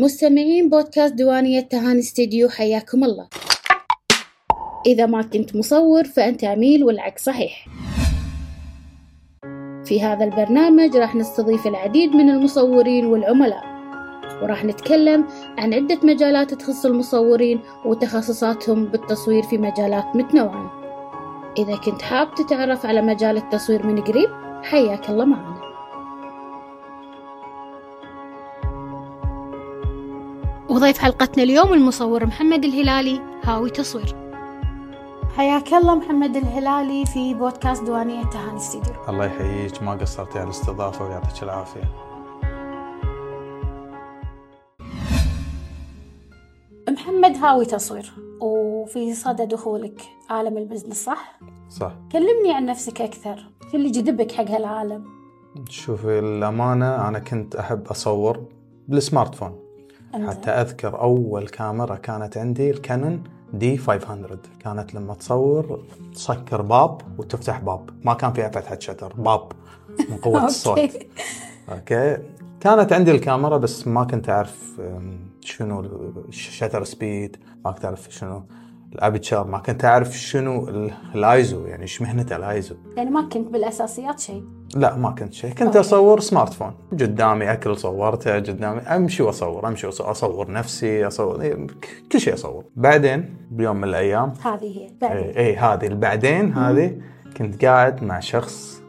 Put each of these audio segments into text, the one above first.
مستمعين بودكاست ديوانية تهاني استديو حياكم الله. إذا ما كنت مصور فأنت عميل والعكس صحيح. في هذا البرنامج راح نستضيف العديد من المصورين والعملاء وراح نتكلم عن عدة مجالات تخص المصورين وتخصصاتهم بالتصوير في مجالات متنوعة. إذا كنت حاب تتعرف على مجال التصوير من قريب حياك الله معنا. وضيف حلقتنا اليوم المصور محمد الهلالي. هاوي تصوير. حياك الله محمد الهلالي في بودكاست دوانية تهاني استديو الله يحييك. ما قصرتي على الاستضافة ويعطيك العافية. محمد هاوي تصوير وفي صدى دخولك عالم البزنس صح؟ صح. كلمني عن نفسك أكثر. شو اللي جذبك حق هالعالم؟ شوفي الأمانة أنا كنت أحب أصور بال smartphone. حتى أذكر أول كاميرا كانت عندي الكانون D 500 كانت لما تصور تسكر باب وتفتح باب. ما كان فيها فتحة shutter باب من قوة الصوت. okay. كانت عندي الكاميرا بس ما كنت أعرف شنو ال shutter speed ما كنت أعرف شنو ال aperture ما كنت أعرف شنو ال- الايزو يعني إيش مهنة الايزو يعني ما كنت بالأساسيات شيء. لا ما كنت شيء كنت. أصور smartphone قدامي أكل صورته قدامي أمشي وأصور أمشي وأصور أصور نفسي أصور إيه، كل شيء أصور بعدين بيوم من الأيام هذه هي بعدين اي إيه هذه البعدين هذه كنت قاعد مع شخص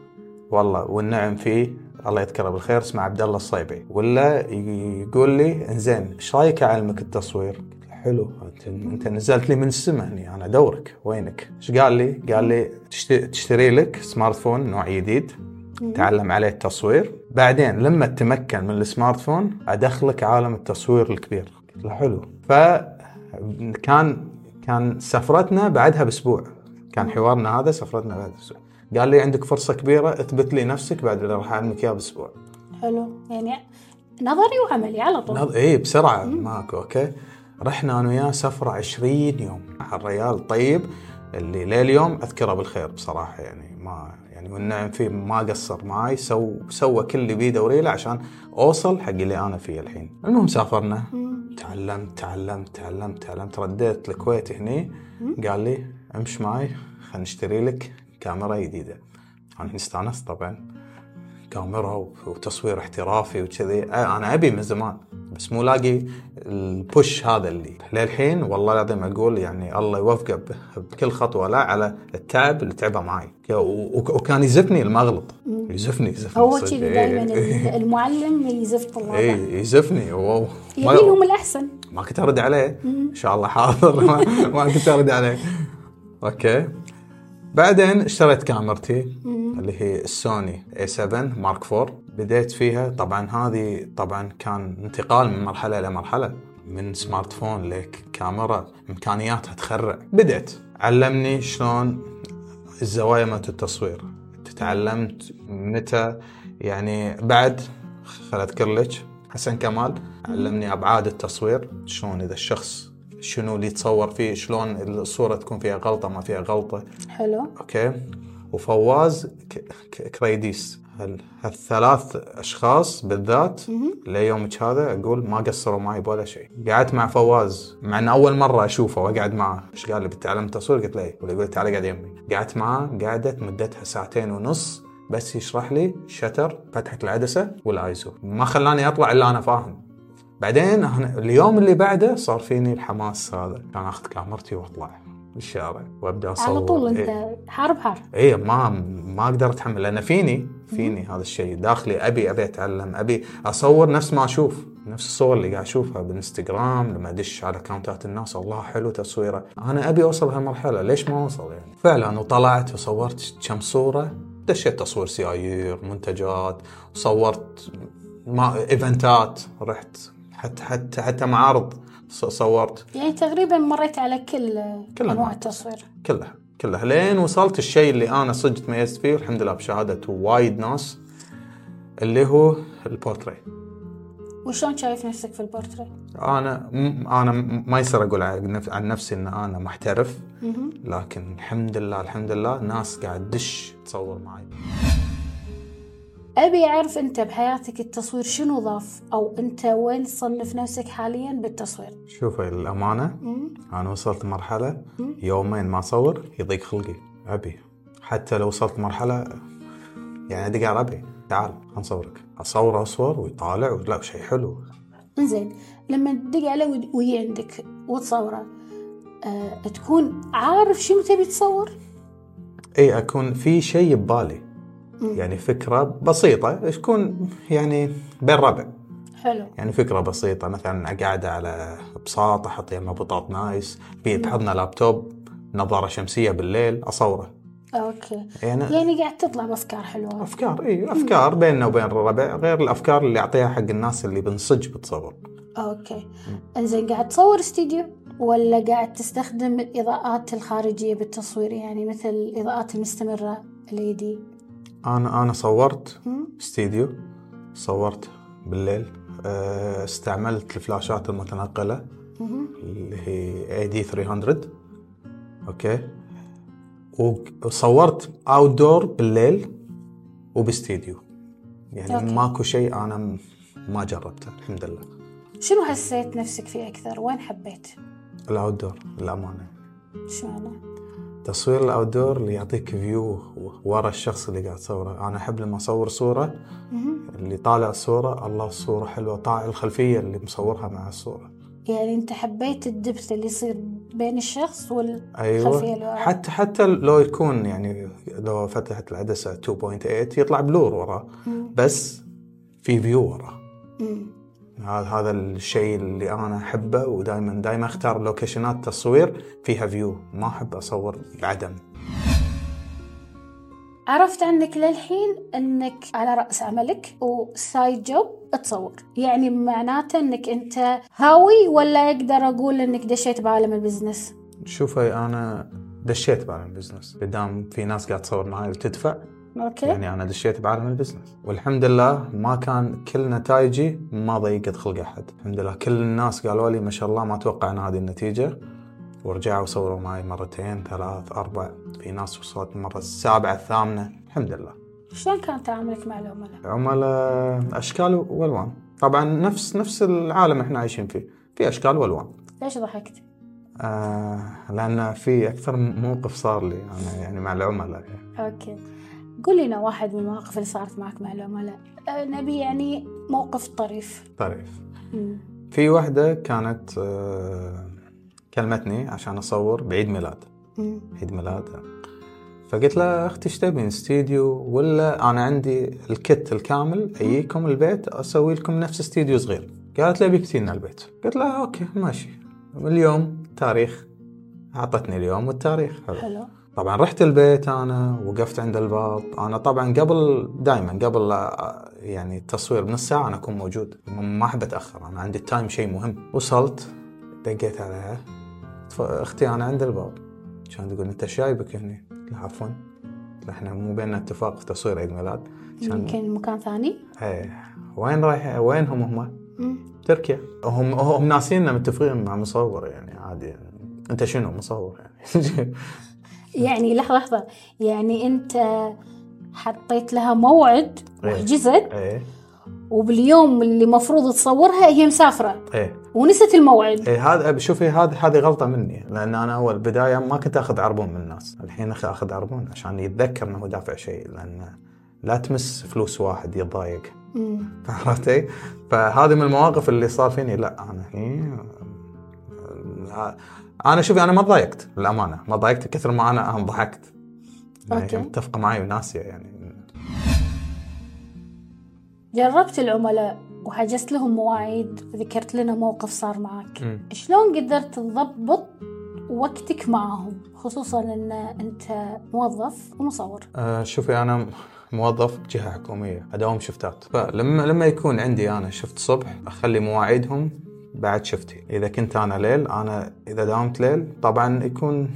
والله والنعم فيه الله يذكره بالخير اسمه عبد الله الصيبي ولا يقول لي إنزين إيش رأيك أعلمك التصوير؟ حلو أنت أنت نزلت لي من السماء هني أنا أدورك وينك؟ إيش قال لي؟ قال لي تشت- تشتري لك smartphone نوع جديد تعلم عليه التصوير. بعدين لما تتمكن من ال smartphone أدخلك عالم التصوير الكبير. قلت له حلو. فكان كان سفرتنا بعدها بأسبوع. كان حوارنا هذا سفرتنا بعد أسبوع قال لي عندك فرصة كبيرة اثبت لي نفسك بعد اللي راح أعلمك اياه بأسبوع. حلو. يعني نظري وعملي على طول. نض... اي بسرعة. ماكو okay. رحنا أنا وياه سفرة 20 يوم مع الريال. الطيب اللي لليوم أذكره بالخير بصراحة يعني ما يعني والنعم فيه ما قصر معي سو سوى كل اللي بيده وريله عشان أوصل حق اللي أنا فيه الحين. المهم سافرنا. تعلمت تعلمت تعلمت تعلمت. رديت الكويت هني. قال لي امش معي خلينا نشتري لك كاميرا جديدة. أنا استانست طبعا. كاميرا وتصوير احترافي وكذي. أنا أبي من زمان. بس مو لاقي البوش هذا اللي. للحين والله العظيم أقول يعني الله يوفقه بكل خطوة لا على التعب اللي تعبه معي وكان يزفني المغلط. يزفني يزفني. هو. كذي دائما إيه. المعلم يزف طلابه اي يزفني. و- ما- يبينهم الأحسن. ما كنت أرد عليه. إن شاء الله حاضر. ما, ما كنت أرد عليه. okay. بعدين اشتريت كاميرتي اللي هي السوني A7 Mark 4 بديت فيها. طبعا هذه طبعا كان انتقال من مرحلة إلى مرحلة. من smartphone لكاميرا إمكانياتها تخرع. بديت. علمني شلون الزوايا مالت التصوير. تعلمت متى. يعني بعد خل أذكر لك حسن كمال علمني أبعاد التصوير. شلون إذا الشخص شنو اللي يتصور فيه شلون الصورة تكون فيها غلطة ما فيها غلطة. حلو. okay. وفواز كريديس. هال- هالثلاث أشخاص بالذات ليومك هذا أقول ما قصروا معي بولا شيء. قعدت مع فواز. مع إن أول مرة أشوفه وأقعد معه. إيش قال لي؟ بتعلم تصوير قلت له إيه. ولا يقول تعال قاعد يمي. قعدت معاه قعدت مدتها ساعتين ونص بس يشرح لي shutter فتحة العدسة والآيزو. ما خلاني أطلع إلا أنا فاهم. بعدين أنا اليوم اللي بعده صار فيني الحماس هذا. كان أخذ كاميرتي وأطلع بالشارع وأبدأ أصور. على طول إيه. أنت حار بحار اي ما ما أقدر أتحمل لأن فيني فيني هذا الشيء. داخلي ابي أبي أتعلم أبي أصور نفس ما أشوف نفس الصور اللي قاعد أشوفها بالانستغرام لما أدش على accountات الناس. الله حلو تصويره. أنا أبي أوصل هالمرحلة. ليش ما أوصل يعني؟ فعلا وطلعت وصورت كم صورة. دشيت تصوير سيايير منتجات وصورت ما eventات رحت حتى حتى حتى معارض صورت. يعني تقريبا مريت على كل كل أنواع أنواع. التصوير. كلها كلها. لين وصلت الشيء اللي أنا صدق تميزت فيه والحمد لله بشهادة وايد ناس اللي هو البورتري. وشلون شايف نفسك في البورتري؟ أنا م- أنا ما يصير أقول عن نفسي إن أنا محترف لكن الحمد لله الحمد لله ناس قاعد تدش تصور معي. أبي أعرف أنت بحياتك التصوير شنو ضاف؟ أو أنت وين تصنف نفسك حاليا بالتصوير؟ شوفي الأمانة مم. أنا وصلت مرحلة مم. يومين ما اصور يضيق خلقي. أبي حتى لو وصلت مرحلة يعني ادق على أبي. تعال خلنا نصورك. أصور أصور ويطالع لا شيء حلو. زين لما تدق عليه وي- وهي عندك وتصوره أه تكون عارف شنو تبي تصور؟ اي أكون في شيء ببالي. يعني فكرة بسيطة تكون يعني بين ربع. حلو. يعني فكرة بسيطة مثلا قاعدة على بساط أحط يمه بطاط نايس بي- بحضنه لابتوب نظارة شمسية بالليل أصوره. okay. يعني يعني قاعد تطلع بأفكار حلوة. أفكار إي أفكار بيننا وبين الربع غير الأفكار اللي أعطيها حق الناس اللي بنصج بتصور. okay. إنزين قاعد تصور استديو ولا قاعد تستخدم الإضاءات الخارجية بالتصوير؟ يعني مثل الإضاءات المستمرة ال LED أنا أنا صورت استديو صورت بالليل أه، استعملت الفلاشات المتنقلة اللي هي AD 300 okay؟ وصورت outdoor بالليل وباستديو. يعني okay. ماكو شيء أنا ما جربته الحمد لله. شنو حسيت نفسك فيه أكثر؟ وين حبيت؟ ال outdoor الأمانة. شو معنى؟ تصوير ال outdoor اللي يعطيك view ورا الشخص اللي قاعد تصوره. أنا أحب لما أصور صورة اللي طالع الصورة الله الصورة حلوة طالع الخلفية اللي مصورها مع الصورة. يعني أنت حبيت ال depth اللي يصير بين الشخص والخلفية أيوه اللي ورا. حتى حتى لو يكون يعني لو فتحت العدسة 2.8 يطلع blur وراه. مم. بس في view وراه. مم. هذا هذا الشيء اللي أنا أحبه ودائما دائما أختار لوكيشنات تصوير فيها view ما أحب أصور العدم. عرفت عنك للحين إنك على رأس عملك و side job تصور يعني معناته إنك أنت هاوي ولا أقدر أقول إنك دشيت بعالم ال business؟ شوفي أنا دشيت بعالم ال business. قدام في ناس قاعد تصور معي وتدفع okay. يعني أنا دشيت بعالم ال business. والحمد لله ما كان كل نتائجي ما ضيقت خلق أحد. الحمد لله كل الناس قالوا لي ما شاء الله ما توقعنا هذه النتيجة. ورجعوا صوروا معي مرتين ثلاث أربع في ناس وصلت المرة السابعة الثامنة. الحمد لله. شلون كان تعاملك مع العملاء؟ عملاء أشكال وألوان. طبعا نفس نفس العالم إحنا عايشين فيه. في أشكال وألوان. ليش ضحكت؟ آه لأن في أكثر موقف صار لي أنا يعني مع العملاء. يعني. أوكي. قول لنا واحد من المواقف اللي صارت معك مع العملاء. أه، نبي يعني موقف طريف. طريف. مم. في واحدة كانت آه، كلمتني عشان أصور بعيد ميلاد. عيد ميلاد. فقلت لها أختي إيش تبين استديو؟ ولا أنا عندي الكت الكامل أجيكم البيت أسوي لكم نفس استديو صغير. قالت لي أبيك تجينا البيت. قلت لها okay ماشي. اليوم تاريخ أعطتني اليوم والتاريخ. حلو. حلو طبعا رحت البيت أنا وقفت عند الباب. أنا طبعا قبل دائما قبل يعني التصوير بنص ساعة أنا أكون موجود. ما احب اتاخر أنا عندي ال time شيء مهم. وصلت دقيت عليها أختي أنا عند الباب كان تقول أنت شجايبك هنا قلت لها عفوا. قلت لها إحنا مو بيننا اتفاق في تصوير عيد ميلاد. كان يمكن مكان ثاني؟ إيه. وين رايح وينهم هم؟ مم. تركيا. هم هم ناسيننا متفقين مع مصور يعني عادي. يعني. أنت شنو؟ مصور يعني. يعني لحظة لحظة. يعني أنت حطيت لها موعد. وحجزت إيه. وباليوم اللي مفروض تصورها هي مسافرة. إيه. ونست الموعد. إيه هذا شوفي هذه هذه غلطة مني. لأن أنا أول بداية ما كنت أخذ عربون من الناس. الحين أخذ عربون عشان يتذكر إنه دافع شيء لأن لا تمس فلوس واحد يتضايق. عرفتي؟ فهذه من المواقف اللي صار فيني. لا أنا الحين أنا شوفي أنا ما تضايقت للأمانة. ما ضايقت كثر ما أنا أنا ضحكت. يعني أوكي. متفقة معي وناسية يعني. جربت العملاء وحجزت لهم مواعيد وذكرت لنا موقف صار معك. مم. شلون قدرت تضبط وقتك معهم؟ خصوصا إن أنت موظف ومصور. آه، شوفي أنا موظف بجهة حكومية أداوم شفتات. فلما لما يكون عندي أنا شفت صبح أخلي مواعيدهم بعد شفتي. إذا كنت أنا ليل أنا إذا داومت ليل طبعا يكون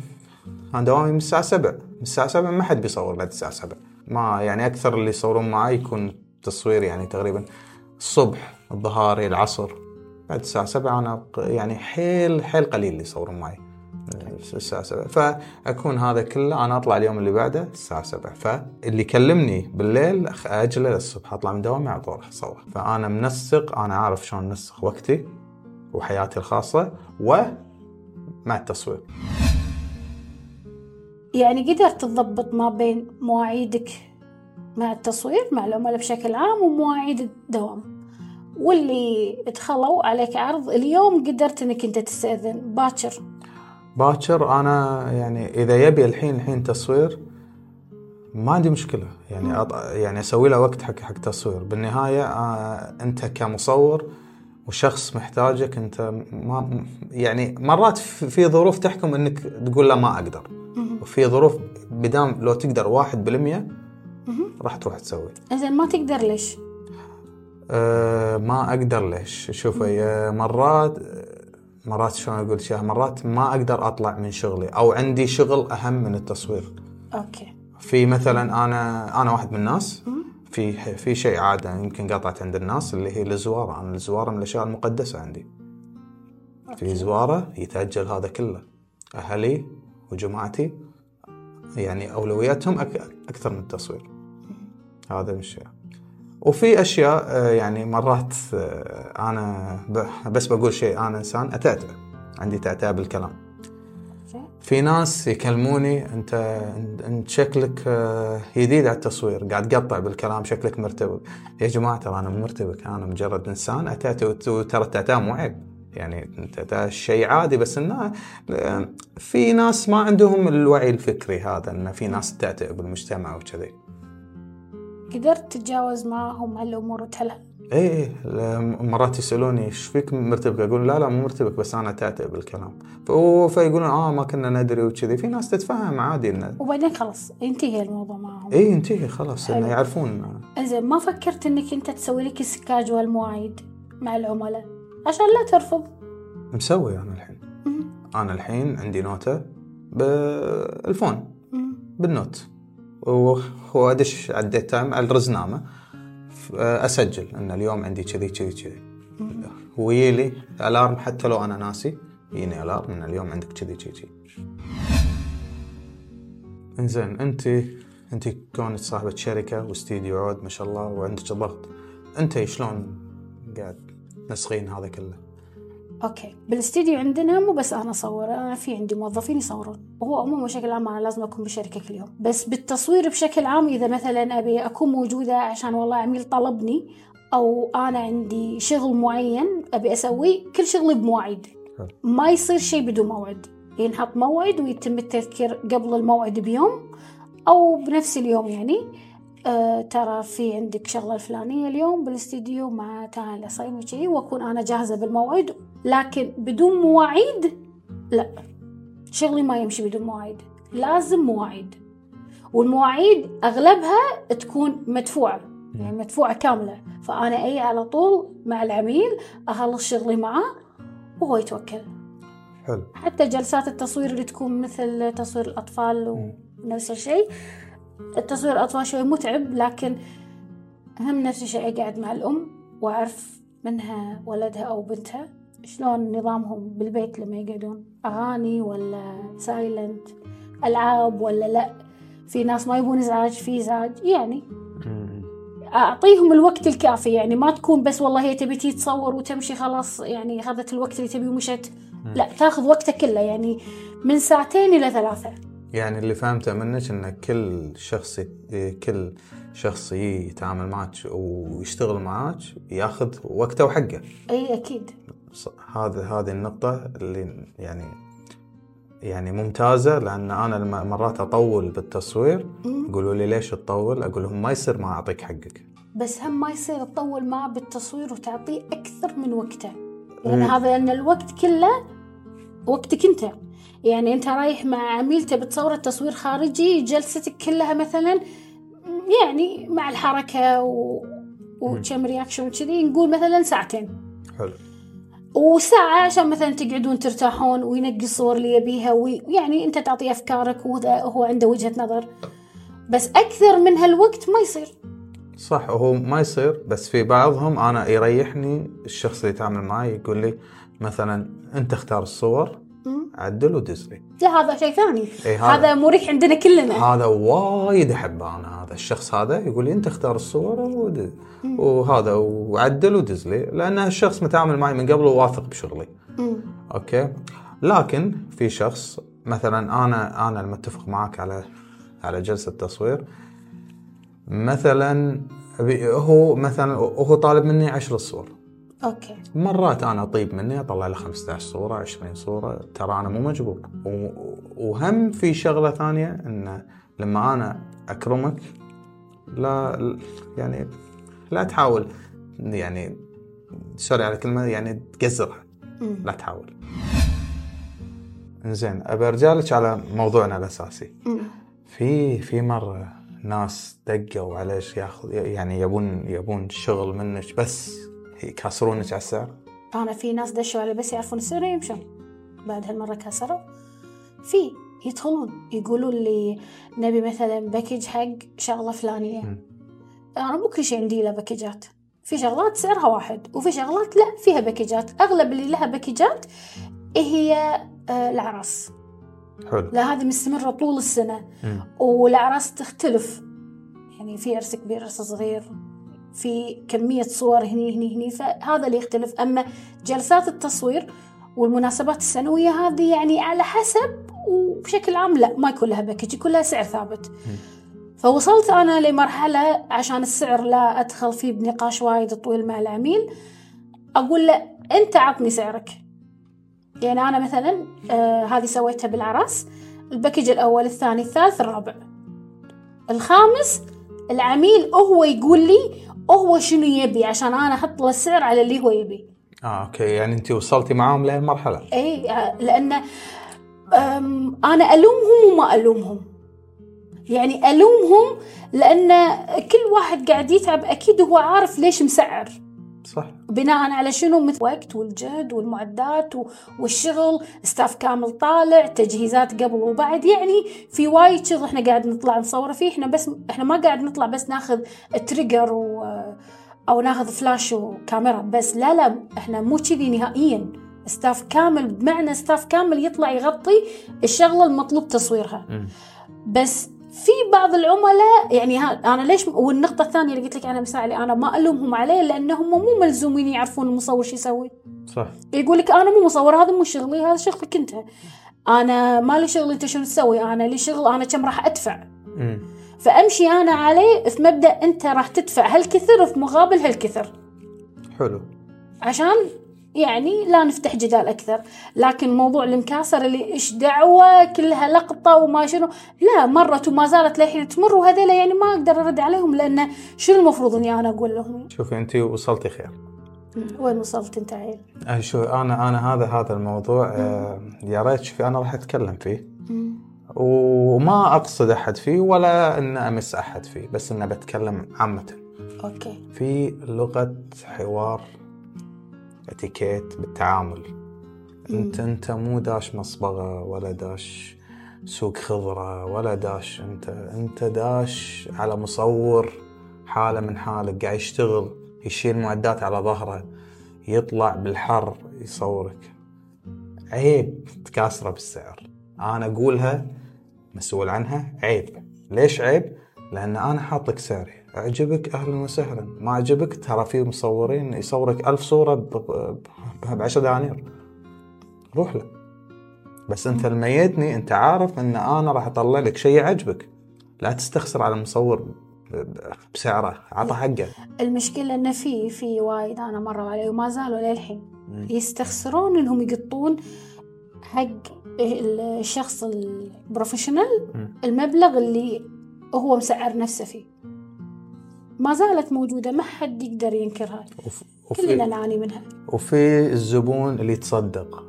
أنا دوامي من الساعة 7 من الساعة 7 ما حد بيصور بعد الساعة 7 ما يعني أكثر اللي يصورون معي يكون تصوير يعني تقريبا الصبح الظهاري العصر بعد الساعة 7 أنا ق- يعني حيل حيل قليل اللي يصورون معي. الساعة 7 فأكون هذا كله أنا أطلع اليوم اللي بعده الساعة 7 فاللي يكلمني بالليل اجله للصبح أطلع من دوامي على طول أروح أصور. فأنا منسق أنا عارف شلون انسق وقتي وحياتي الخاصة ومع التصوير. يعني قدرت تضبط ما بين مواعيدك مع التصوير مع العملاء بشكل عام ومواعيد الدوام. واللي دخلوا عليك عرض اليوم قدرت إنك أنت تستأذن. باكر. باكر أنا يعني إذا يبي الحين الحين تصوير ما عندي مشكلة. يعني أط... يعني أسوي له وقت حق حق تصوير. بالنهاية آه أنت كمصور وشخص محتاجك أنت ما يعني مرات في ظروف تحكم إنك تقول لا ما أقدر. وفي ظروف بدام لو تقدر واحد بالمية راح تروح تسوي. زين ما تقدر ليش؟ أه ما أقدر ليش. شوفي آه، مرات مرات شلون أقول شيء مرات ما أقدر أطلع من شغلي أو عندي شغل أهم من التصوير أوكي. في مثلا أنا أنا واحد من الناس. في في شيء عادة يمكن قطعت عند الناس اللي هي الزوارة. أنا الزوارة من الأشياء المقدسة عندي. في زوارة يتاجل هذا كله. أهلي وجماعتي يعني أولوياتهم أك- أكثر من التصوير هذا الشيء. وفي أشياء آه، يعني مرات آه، أنا بس بقول شيء أنا إنسان اتعتع عندي تعتع بالكلام. في ناس يكلموني أنت أنت شكلك آه، جديد على التصوير قاعد تقطع بالكلام شكلك مرتبك. يا جماعة ترى أنا مو مرتبك أنا مجرد إنسان وت- وترى التعتع مو عيب. يعني التعتع شيء عادي بس إنه آه، في ناس ما عندهم الوعي الفكري هذا ان في ناس تعتع بالمجتمع وكذي. قدرت تتجاوز معهم هالامور وتحلها إيه لا، مرات يسألوني إيش فيك مرتبك؟ أقول لا لا مو مرتبك بس أنا تعتع بالكلام. فيقولون آه ما كنا ندري وكذي، في ناس تتفهم عادي انه وبعدين خلاص ينتهي الموضوع معهم إيه ينتهي خلاص انه. يعرفون زين ما فكرت إنك أنت تسوي لك السكاج والمواعيد مع العملاء عشان لا ترفض مسوي أنا الحين. مم. أنا الحين عندي نوتة بالفون مم. بالنوت وادش على ال date time على الرزنامه أسجل إن اليوم عندي كذي كذي كذي. ويجيلي alarm حتى لو أنا ناسي يجيني alarm إن اليوم عندك كذي كذي كذي. إنزين أنت أنت كونك صاحبة شركة واستديو عود ما شاء الله وعندك ضغط. أنت شلون قاعد تنسقين هذا كله؟ okay. بالاستديو عندنا مو بس أنا أصور أنا في عندي موظفين يصورون وهو عموما بشكل عام أنا لازم أكون بالشركة كل يوم بس بالتصوير بشكل عام إذا مثلا أبي أكون موجودة عشان والله عميل طلبني أو أنا عندي شغل معين أبي أسويه كل شغلي بمواعيد. ما يصير شيء بدون موعد. ينحط موعد ويتم التذكير قبل الموعد بيوم أو بنفس اليوم يعني. آه ترى في عندك شغلة الفلانية اليوم بالاستديو مع تاهل العصيم وشي وأكون أنا جاهزة بالموعد. لكن بدون مواعيد؟ لا. شغلي ما يمشي بدون مواعيد. لازم مواعيد. والمواعيد أغلبها تكون مدفوعة. يعني مدفوعة كاملة. فأنا أي على طول مع العميل أخلص شغلي معاه وهو يتوكل. حلو. حتى جلسات التصوير اللي تكون مثل تصوير الأطفال ونفس الشيء. التصوير الأطفال شوي متعب لكن هم نفس الشيء أقعد مع الأم وأعرف منها ولدها أو بنتها شلون نظامهم بالبيت لما يقعدون. أغاني ولا سايلنت ألعاب ولا لا. في ناس ما يبون إزعاج في إزعاج. يعني أعطيهم الوقت الكافي يعني ما تكون بس والله هي تبي تصور وتمشي خلاص يعني اخذت الوقت اللي تبي ومشت لا تاخذ وقتها كله يعني من ساعتين إلى ثلاثة. يعني اللي فهمته منك إن كل شخص كل شخص يتعامل معك ويشتغل معك ياخذ وقته وحقه. إي أكيد. هذا هذه النقطة اللي يعني يعني ممتازة لأن أنا لما مرات أطول بالتصوير يقولوا لي ليش تطول؟ أقول لهم ما يصير ما أعطيك حقك. بس هم ما يصير تطول معه بالتصوير وتعطيه أكثر من وقته. يعني هذا لأن الوقت كله وقتك أنت. يعني أنت رايح مع عميل تبي تصور التصوير خارجي جلستك كلها مثلا يعني مع الحركة و... وكم رياكشن وكذي نقول مثلا ساعتين. حلو. وساعة عشان مثلا تقعدون ترتاحون وينقي الصور اللي يبيها ويعني أنت تعطيه أفكارك وهو هو عنده وجهة نظر. بس أكثر من هالوقت ما يصير. صح هو ما يصير بس في بعضهم أنا يريحني الشخص اللي يتعامل معي يقول لي مثلا أنت اختار الصور عدل لي لا هذا شيء ثاني. إيه، هذا- هذا مريح عندنا كلنا. هذا وايد أحبه أنا هذا الشخص هذا يقول لي أنت اختار الصور ودز وهذا وعدل ودز لي لأن الشخص متعامل معي من قبل وواثق بشغلي. مم. okay؟ لكن في شخص مثلا أنا أنا المتفق معك على على جلسة تصوير مثلا هو مثلا هو طالب مني عشر صور. okay. مرات أنا أطيب مني أطلع له 15 صورة 20 صورة. ترى أنا مو مجبور. و- وهم في شغلة ثانية إنه لما أنا أكرمك لا يعني لا تحاول يعني سوري على الكلمة يعني تقزرها. لا تحاول. زين ابى أرجع لك على موضوعنا الأساسي. في في مرة ناس دقوا عليش ياخذ يعني يبون يبون شغل منك بس يكسرونك على السعر. أنا في ناس دشوا علي بس يعرفون السر يمشون بعد هالمرة كسروا في يدخلون يقولون لي نبي مثلا package حق شغلة فلانية. مم. أنا مو كل شيء عندي له باكجات في شغلات سعرها واحد وفي شغلات لا فيها باكجات أغلب اللي لها باكجات هي آه، الأعراس حلو. لا هذه مستمرة طول السنة. مم. والأعراس تختلف. يعني في عرس كبير عرس صغير. في كمية صور هني هني هني فهذا اللي يختلف. أما جلسات التصوير والمناسبات السنوية هذه يعني على حسب وبشكل عام لا ما يكون لها package يكون لها سعر ثابت. فوصلت أنا لمرحلة عشان السعر لا أدخل فيه بنقاش وايد طويل مع العميل أقول له أنت عطني سعرك. يعني أنا مثلا آه هذه سويتها بالأعراس ال package الأول الثاني الثالث الرابع. الخامس العميل هو يقول لي هو شنو يبي عشان أنا أحط له السعر على اللي هو يبي. آه okay. يعني أنت وصلتي معاهم لهالمرحله إي لأن أنا ألومهم وما ألومهم. يعني ألومهم لأن كل واحد قاعد يتعب أكيد هو عارف ليش مسعر. صح. بناء على شنو؟ مثل الوقت والجهد والمعدات والشغل staff كامل طالع تجهيزات قبل وبعد. يعني في وايد شغل إحنا قاعد نطلع نصوره فيه. إحنا بس إحنا ما قاعد نطلع بس ناخذ trigger و أو ناخذ فلاش وكاميرا بس. لا لا إحنا مو كذي نهائيا. staff كامل بمعنى staff كامل يطلع يغطي الشغلة المطلوب تصويرها. بس في بعض العملاء يعني ها أنا ليش والنقطة الثانية اللي قلت لك عنها مساء أنا ما ألومهم عليه لأنهم مو ملزومين يعرفون المصور شو يسوي. صح. يقول لك أنا مو مصور هذا مو شغلي هذا شغلك أنت. أنا ما لي شغل أنت شنو تسوي أنا لي شغل أنا كم راح أدفع. مم. فأمشي أنا عليه في مبدأ أنت راح تدفع هالكثر في مقابل هالكثر. حلو. عشان يعني لا نفتح جدال أكثر. لكن موضوع المكاسر اللي إيش دعوة كلها لقطة وما شنو. لا مرت وما زالت للحين تمر وهذيلا يعني ما أقدر أرد عليهم لأن شنو المفروض إني أنا أقول لهم؟ شوفي أنت وصلتي خير. وين وصلت أنت عيل؟ آه، شو أنا أنا هذا هذا الموضوع آه، يا ريت شوفي أنا راح أتكلم فيه. وما أقصد أحد فيه ولا إن أمس أحد فيه بس اني بتكلم عامة. okay. في لغة حوار اتيكيت بالتعامل. انت انت مو داش مصبغة ولا داش سوق خضرة ولا داش انت انت داش على مصور حالة من حالك قاعد يشتغل يشيل معدات على ظهره يطلع بالحر يصورك. عيب تكاسره بالسعر. أنا اقولها مسؤول عنها عيب. ليش عيب؟ لأن أنا حاط لك سعري أعجبك أهلا وسهلا. ما عجبك ترى في مصورين يصورك ألف صورة ب 10 دنانير. روح له. بس أنت الميتني أنت عارف أن أنا راح أطلع لك شيء يعجبك. لا تستخسر على المصور بسعره. عطى حقه. المشكلة ان في في وايد أنا مروا علي وما زالوا للحين. يستخسرون انهم يقطون حق الشخص البروفيشنال. المبلغ اللي هو مسعر نفسه فيه. ما زالت موجودة ما حد يقدر ينكرها وف- كلنا وفي, نعاني منها وفي الزبون اللي يتصدق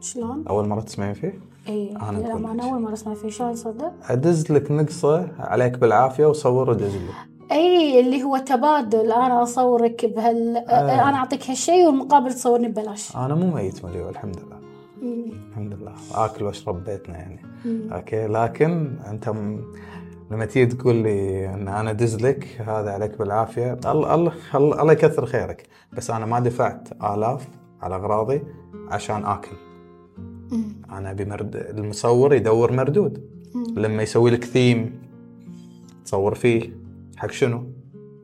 شلون؟ أول مرة تسمعين فيه اي لا أقول ما لك. أنا أول مرة أسمع فيه شلون يصدق؟ ادز لك نقصة عليك بالعافية وصور ودز لي إي اللي هو تبادل أنا أصورك بهال آه. أنا أعطيك هالشيء والمقابل تصورني ببلاش أنا مو ميت مليون الحمد لله مم. الحمد لله آكل واشرب بيتنا يعني مم. okay لكن أنت م... لما تيجي تقول لي إن أنا دز لك هذا عليك بالعافية الله الله الله يكثر خيرك بس أنا ما دفعت آلاف على أغراضي عشان آكل. أنا أبي مرد... المصور يدور مردود. لما يسوي لك ثيم تصور فيه حق شنو؟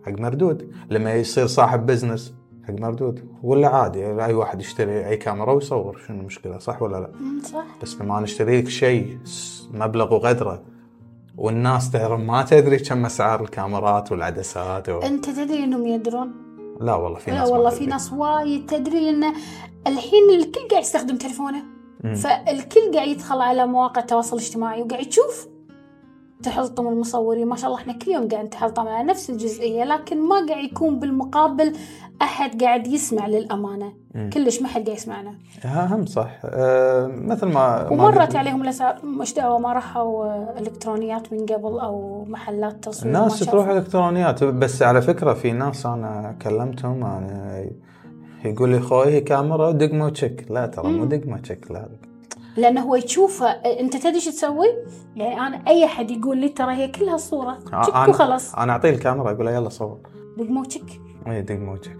حق مردود لما يصير صاحب بزنس حق مردود ولا عادي أي واحد يشتري أي كاميرا ويصور شنو المشكلة صح ولا لا؟ صح بس لما نشتري لك شيء مبلغ وقدره والناس ترى ما تدري كم أسعار الكاميرات والعدسات و... أنت تدري إنهم يدرون لا والله في لا ناس ما والله. في ناس وايد تدري لأن الحين الكل قاعد يستخدم تليفونه مم. فالكل قاعد يدخل على مواقع التواصل الاجتماعي وقاعد يشوف تحلطم المصورين. ما شاء الله إحنا كل يوم قاعد نتحلطم على نفس الجزئية لكن ما قاعد يكون بالمقابل أحد قاعد يسمع للأمانة. مم. كلش ما حد قاعد يسمعنا. اهم صح. أه مثل ما ما ومرت قلت- عليهم مش دعوه ما راحوا آه، إلكترونيات من قبل أو محلات تصوير. ما الناس شافوا. تروح إلكترونيات. بس على فكرة في ناس أنا كلمتهم أنا يقول لي خوي هي كاميرا دقمه وتشيك لا ترى مو. دقمه تشيك لا. لأنه هو يشوفه أنت تدري شو تسوي؟ يعني أنا أي أحد يقول لي ترى هي كلها صورة. تشك أنا وخلاص. أنا أعطيه الكاميرا أقول له يلا صور. دقمه وتشك اي دقمه وتشيك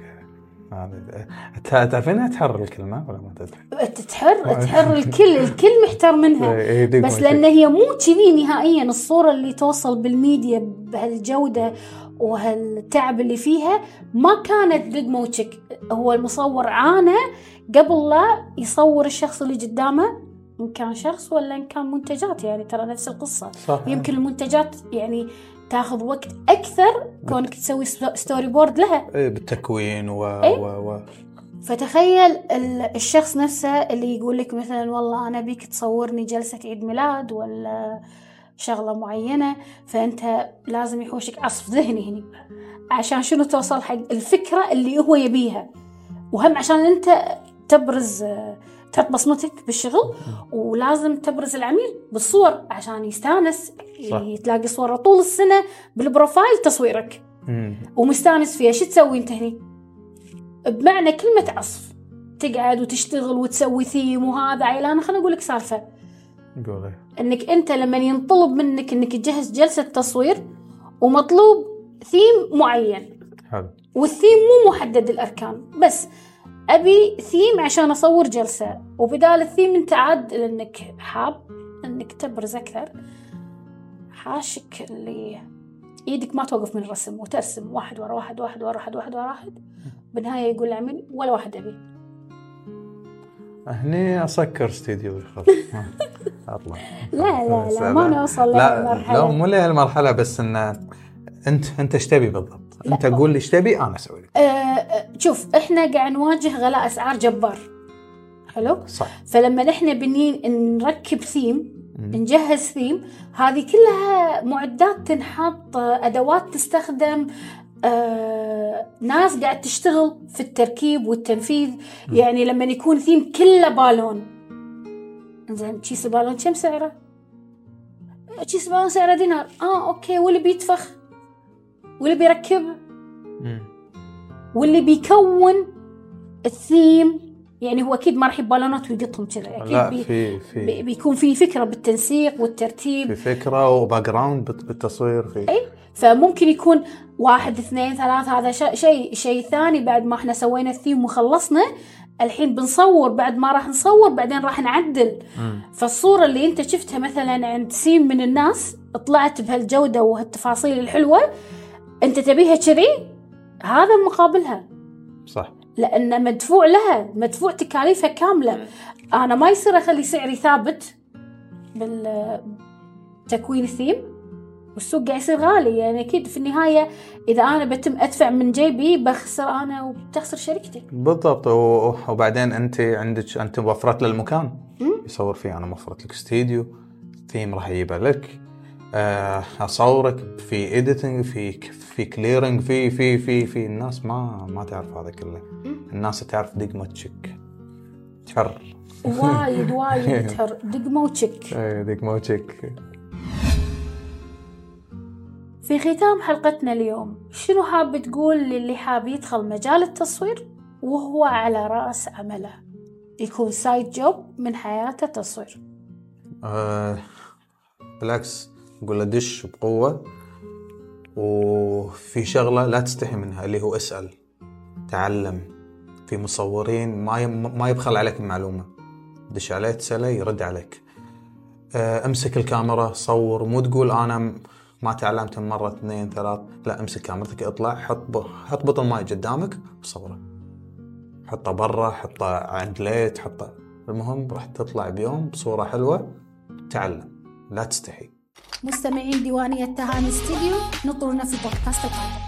هذا تع- تعرفين تحر الكلمة؟ ولا ما تدري؟ تحر تحر الكل الكل محتار منها. إي، دقمة بس. لأن هي مو كذي نهائيا الصورة اللي توصل بالميديا بهالجودة وهالتعب اللي فيها ما كانت دقمه وتشك هو المصور عانى قبل لا يصور الشخص اللي قدامه. إن كان شخص ولا إن كان منتجات يعني ترى نفس القصة. صح يمكن المنتجات يعني تاخذ وقت أكثر كونك تسوي sto- storyboard لها. إي، بالتكوين و, إي. و... و... فتخيل ال- الشخص نفسه اللي يقول لك مثلا والله أنا بيك تصورني جلسة عيد ميلاد ولا شغلة معينة فأنت لازم يحوشك عصف ذهني هني. عشان شنو توصل حق الفكرة اللي هو يبيها؟ وهم عشان أنت تبرز تحط بصمتك بالشغل ولازم تبرز العميل بالصور عشان يستانس صح. تلاقي صوره طول السنة بال profile تصويرك. مم. ومستانس فيها شو تسوي انت هني؟ بمعنى كلمة عصف. تقعد وتشتغل وتسوي ثيم وهذا عيلان خليني أقول لك سالفة. قولي إنك أنت لما ينطلب منك إنك تجهز جلسة تصوير ومطلوب ثيم معين. حلو. والثيم مو محدد الأركان بس أبي ثيم عشان أصور جلسة وبدال الثيم أنت عاد لأنك حاب انك تبرز أكثر حاشك اللي إيدك ما توقف من الرسم وترسم واحد ورا واحد واحد ورا واحد واحد ورا واحد. بالنهاية يقول العميل ولا واحد أبي. هني أسكر استديو خلاص اطلع لا لا لا ما نوصل لا لا مو لهالمرحله بس انه أنت أنت إيش تبي بالضبط؟ انت قول لي إيش تبي أنا أسوي لك. آه، آه، شوف إحنا قاعد نواجه غلاء أسعار جبار. حلو؟ صح. فلما نحن بنين نركب ثيم. نجهز ثيم هذه كلها معدات تنحط أدوات تستخدم آه، ناس قاعد تشتغل في التركيب والتنفيذ. يعني لما يكون ثيم كله بالون. زين كيس البالون كم سعره؟ كيس البالون سعره دينار. آه okay واللي بينفخ. واللي بيركب مم. واللي بيكون الثيم يعني هو أكيد ما راح يجيب بالونات ويقطهم كذا. لا أكيد بي في بي في بيكون في فكرة بالتنسيق والترتيب. في فكرة و background بالتصوير في اي فممكن يكون واحد اثنين ثلاث هذا شيء شيء ثاني بعد ما إحنا سوينا الثيم وخلصنا الحين بنصور بعد ما راح نصور بعدين راح نعدل. مم. فالصورة اللي أنت شفتها مثلا عند سيم من الناس طلعت بهالجودة وهالتفاصيل الحلوة أنت تبيها كذي؟ هذا مقابلها. صح. لأن مدفوع لها مدفوع تكاليفها كاملة. أنا ما يصير أخلي سعري ثابت بالتكوين الثيم والسوق قاعد يصير غالي. يعني أكيد في النهاية إذا أنا بتم أدفع من جيبي بخسر أنا وبتخسر شركتي. بالضبط. و- وبعدين أنت عندك أنت وفرت له المكان. يصور فيه أنا موفرت لك استديو ثيم راح يجيبه لك. أصورك في editing في في coloring في في في في. الناس ما ما تعرف هذا كله. الناس تعرف دقمة تشيك. تحر وايد وايد تحر دقمة وتشك إيه دقمة تشيك في ختام حلقتنا اليوم شنو حاب تقول للي حاب يدخل مجال التصوير وهو على رأس عمله؟ يكون side job من حياته تصوير. آه بالعكس. نقول له دش بقوة وفي شغلة لا تستحي منها اللي هو اسأل تعلم. في مصورين ما ما يبخل عليك المعلومة. دش عليه تسأله يرد عليك. آه، امسك الكاميرا صور. مو تقول أنا ما تعلمت مرة اثنين ثلاث. لا امسك كاميرتك اطلع حط حط بطل ماي قدامك وصوره حطه برا حطه عند ليت حطه. المهم راح تطلع بيوم بصورة حلوة تعلم. لا تستحي. مستمعين ديوانية تهاني استديو نطرنا في بودكاست القادم